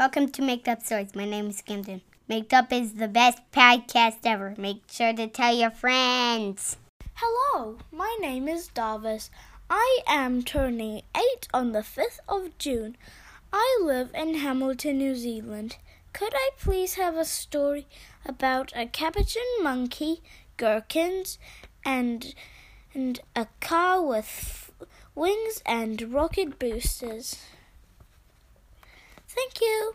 Welcome to Make Up Stories. My name is Camden. Make Up is the best podcast ever. Make sure to tell your friends. Hello, my name is Davis. I am turning eight on the 5th of June. I live in Hamilton, New Zealand. Could I please have a story about a capuchin monkey, gherkins, and and a car with wings and rocket boosters? Thank you.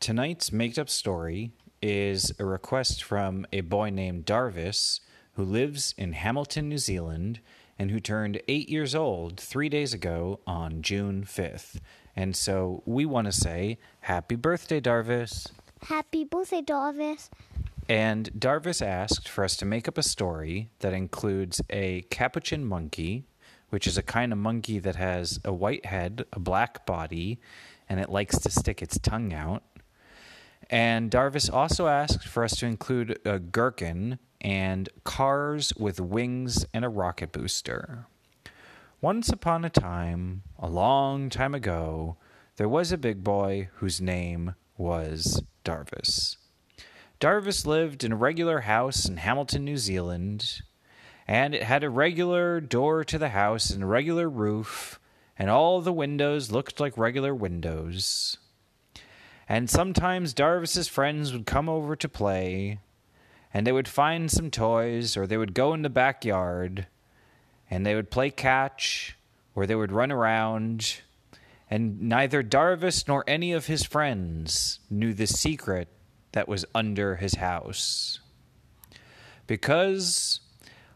Tonight's made up story is a request from a boy named Darvis who lives in Hamilton, New Zealand, and who turned eight years old three days ago on June 5th. And so we want to say happy birthday, Darvis. Happy birthday, Darvis. And Darvis asked for us to make up a story that includes a capuchin monkey, which is a kind of monkey that has a white head, a black body, and it likes to stick its tongue out. And Darvis also asked for us to include a gherkin and cars with wings and a rocket booster. Once upon a time, a long time ago, there was a big boy whose name was Darvis. Darvis lived in a regular house in Hamilton, New Zealand, and it had a regular door to the house and a regular roof and all the windows looked like regular windows. And sometimes Darvis's friends would come over to play, and they would find some toys, or they would go in the backyard, and they would play catch, or they would run around, and neither Darvis nor any of his friends knew the secret that was under his house. Because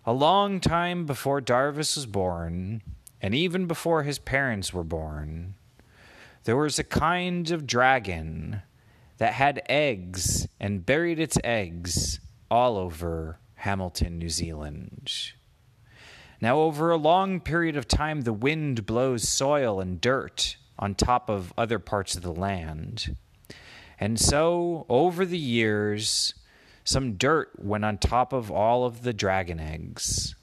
a long time before Darvis was born, and even before his parents were born, there was a kind of dragon that had eggs and buried its eggs all over Hamilton, New Zealand. Now, over a long period of time, the wind blows soil and dirt on top of other parts of the land. And so, over the years, some dirt went on top of all of the dragon eggs.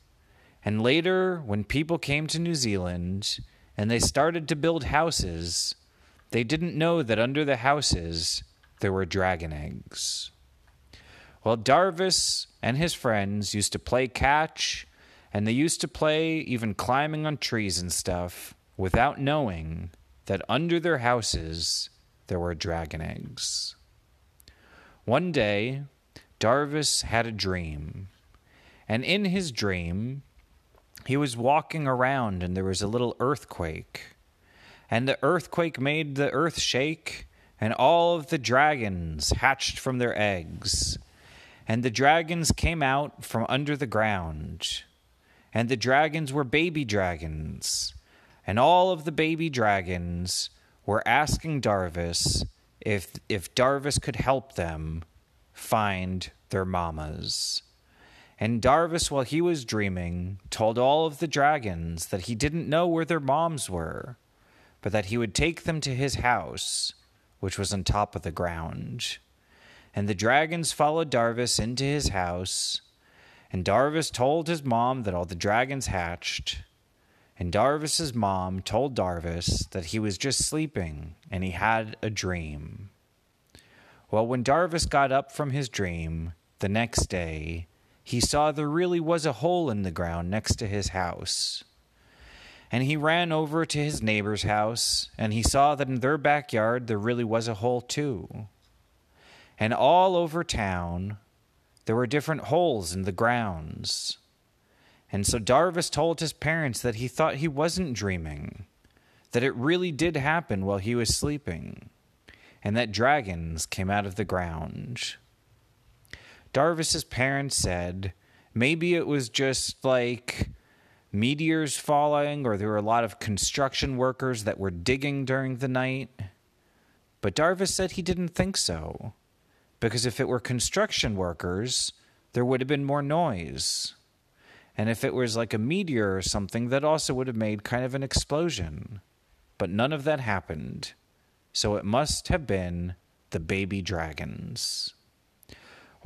And later, when people came to New Zealand and they started to build houses, they didn't know that under the houses there were dragon eggs. Well, Darvis and his friends used to play catch, and they used to play even climbing on trees and stuff without knowing that under their houses there were dragon eggs. One day, Darvis had a dream, and in his dream, he was walking around and there was a little earthquake. And the earthquake made the earth shake, and all of the dragons hatched from their eggs. And the dragons came out from under the ground. And the dragons were baby dragons. And all of the baby dragons were asking Darvis if, if Darvis could help them find their mamas. And Darvis, while he was dreaming, told all of the dragons that he didn't know where their moms were, but that he would take them to his house, which was on top of the ground. And the dragons followed Darvis into his house, and Darvis told his mom that all the dragons hatched. And Darvis's mom told Darvis that he was just sleeping and he had a dream. Well, when Darvis got up from his dream the next day, he saw there really was a hole in the ground next to his house. And he ran over to his neighbor's house, and he saw that in their backyard there really was a hole too. And all over town, there were different holes in the grounds. And so Darvis told his parents that he thought he wasn't dreaming, that it really did happen while he was sleeping, and that dragons came out of the ground. Darvis's parents said maybe it was just like meteors falling or there were a lot of construction workers that were digging during the night. But Darvis said he didn't think so. Because if it were construction workers, there would have been more noise. And if it was like a meteor or something, that also would have made kind of an explosion. But none of that happened. So it must have been the baby dragons.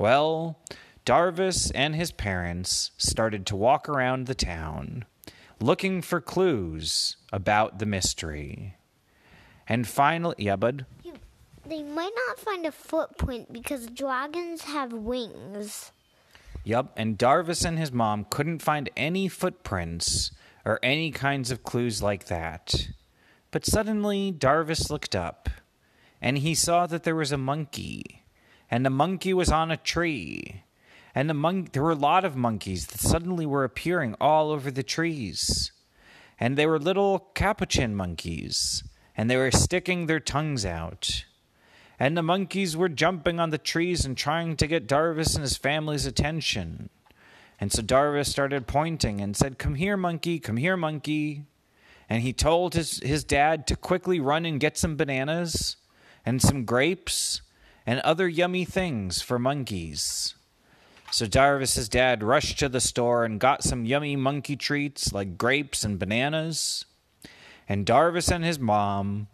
Well, Darvis and his parents started to walk around the town looking for clues about the mystery. And finally, yeah, bud? They might not find a footprint because dragons have wings. Yup, and Darvis and his mom couldn't find any footprints or any kinds of clues like that. But suddenly, Darvis looked up, and he saw that there was a monkey, and the monkey was on a tree. And the mon- there were a lot of monkeys that suddenly were appearing all over the trees. And they were little capuchin monkeys, and they were sticking their tongues out. And the monkeys were jumping on the trees and trying to get Darvis and his family's attention. And so Darvis started pointing and said, Come here, monkey, come here, monkey. And he told his, his dad to quickly run and get some bananas and some grapes and other yummy things for monkeys. So Darvis's dad rushed to the store and got some yummy monkey treats like grapes and bananas. And Darvis and his mom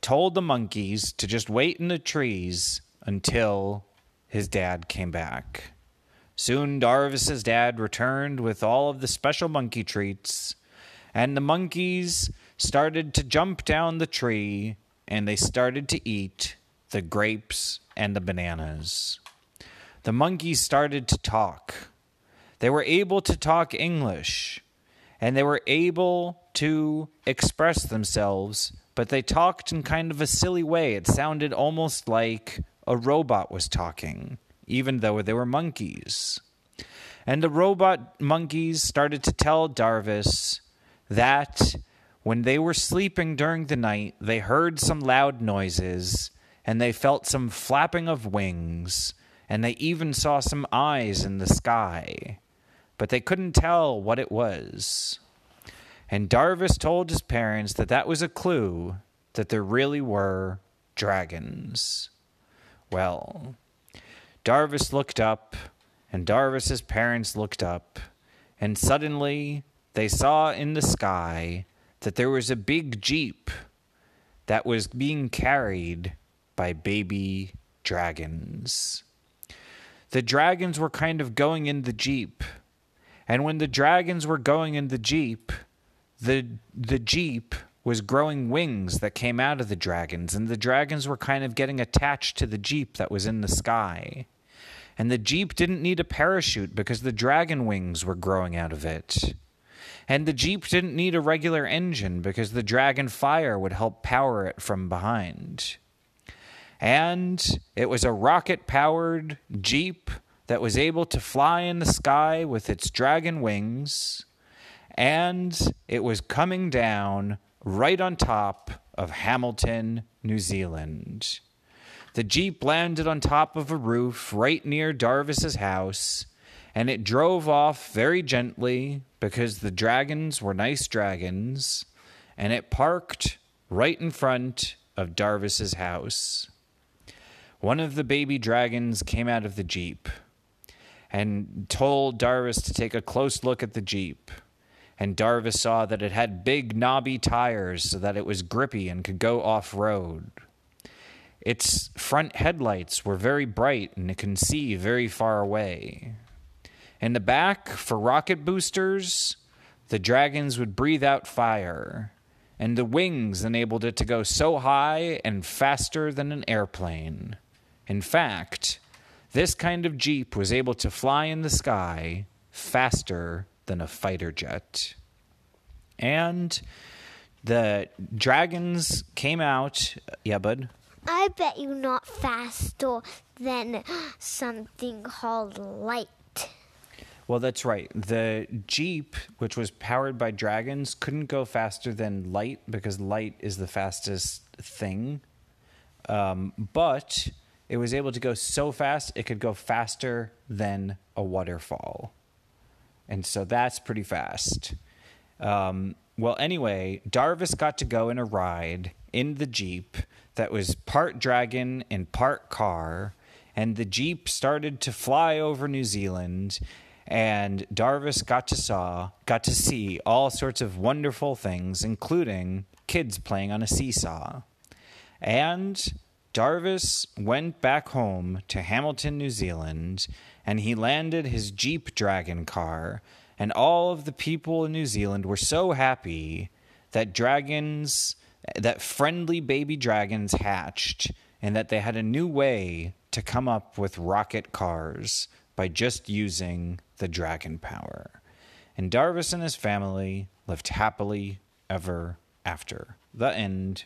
told the monkeys to just wait in the trees until his dad came back. Soon Darvis's dad returned with all of the special monkey treats, and the monkeys started to jump down the tree and they started to eat the grapes and the bananas. The monkeys started to talk. They were able to talk English and they were able to express themselves, but they talked in kind of a silly way. It sounded almost like a robot was talking, even though they were monkeys. And the robot monkeys started to tell Darvis that when they were sleeping during the night, they heard some loud noises and they felt some flapping of wings, and they even saw some eyes in the sky, but they couldn't tell what it was. And Darvis told his parents that that was a clue that there really were dragons. Well, Darvis looked up, and Darvis's parents looked up, and suddenly they saw in the sky that there was a big jeep that was being carried by baby dragons. The dragons were kind of going in the jeep, and when the dragons were going in the jeep, the the jeep was growing wings that came out of the dragons, and the dragons were kind of getting attached to the jeep that was in the sky. And the jeep didn't need a parachute because the dragon wings were growing out of it. And the Jeep didn't need a regular engine because the Dragon Fire would help power it from behind. And it was a rocket powered Jeep that was able to fly in the sky with its dragon wings. And it was coming down right on top of Hamilton, New Zealand. The Jeep landed on top of a roof right near Darvis's house, and it drove off very gently because the dragons were nice dragons, and it parked right in front of Darvis's house. One of the baby dragons came out of the Jeep and told Darvis to take a close look at the Jeep. And Darvis saw that it had big knobby tires so that it was grippy and could go off road. Its front headlights were very bright and it can see very far away. In the back, for rocket boosters, the dragons would breathe out fire, and the wings enabled it to go so high and faster than an airplane. In fact, this kind of Jeep was able to fly in the sky faster than a fighter jet. And the dragons came out. Yeah, bud? I bet you not faster than something called light. Well, that's right. The Jeep, which was powered by dragons, couldn't go faster than light because light is the fastest thing. Um, but it was able to go so fast, it could go faster than a waterfall. And so that's pretty fast. Um, well, anyway, Darvis got to go in a ride in the Jeep that was part dragon and part car. And the Jeep started to fly over New Zealand and Darvis got to saw got to see all sorts of wonderful things, including kids playing on a seesaw. And Darvis went back home to Hamilton, New Zealand, and he landed his Jeep Dragon car, and all of the people in New Zealand were so happy that dragons that friendly baby dragons hatched and that they had a new way to come up with rocket cars by just using the dragon power. And Darvis and his family lived happily ever after. The end.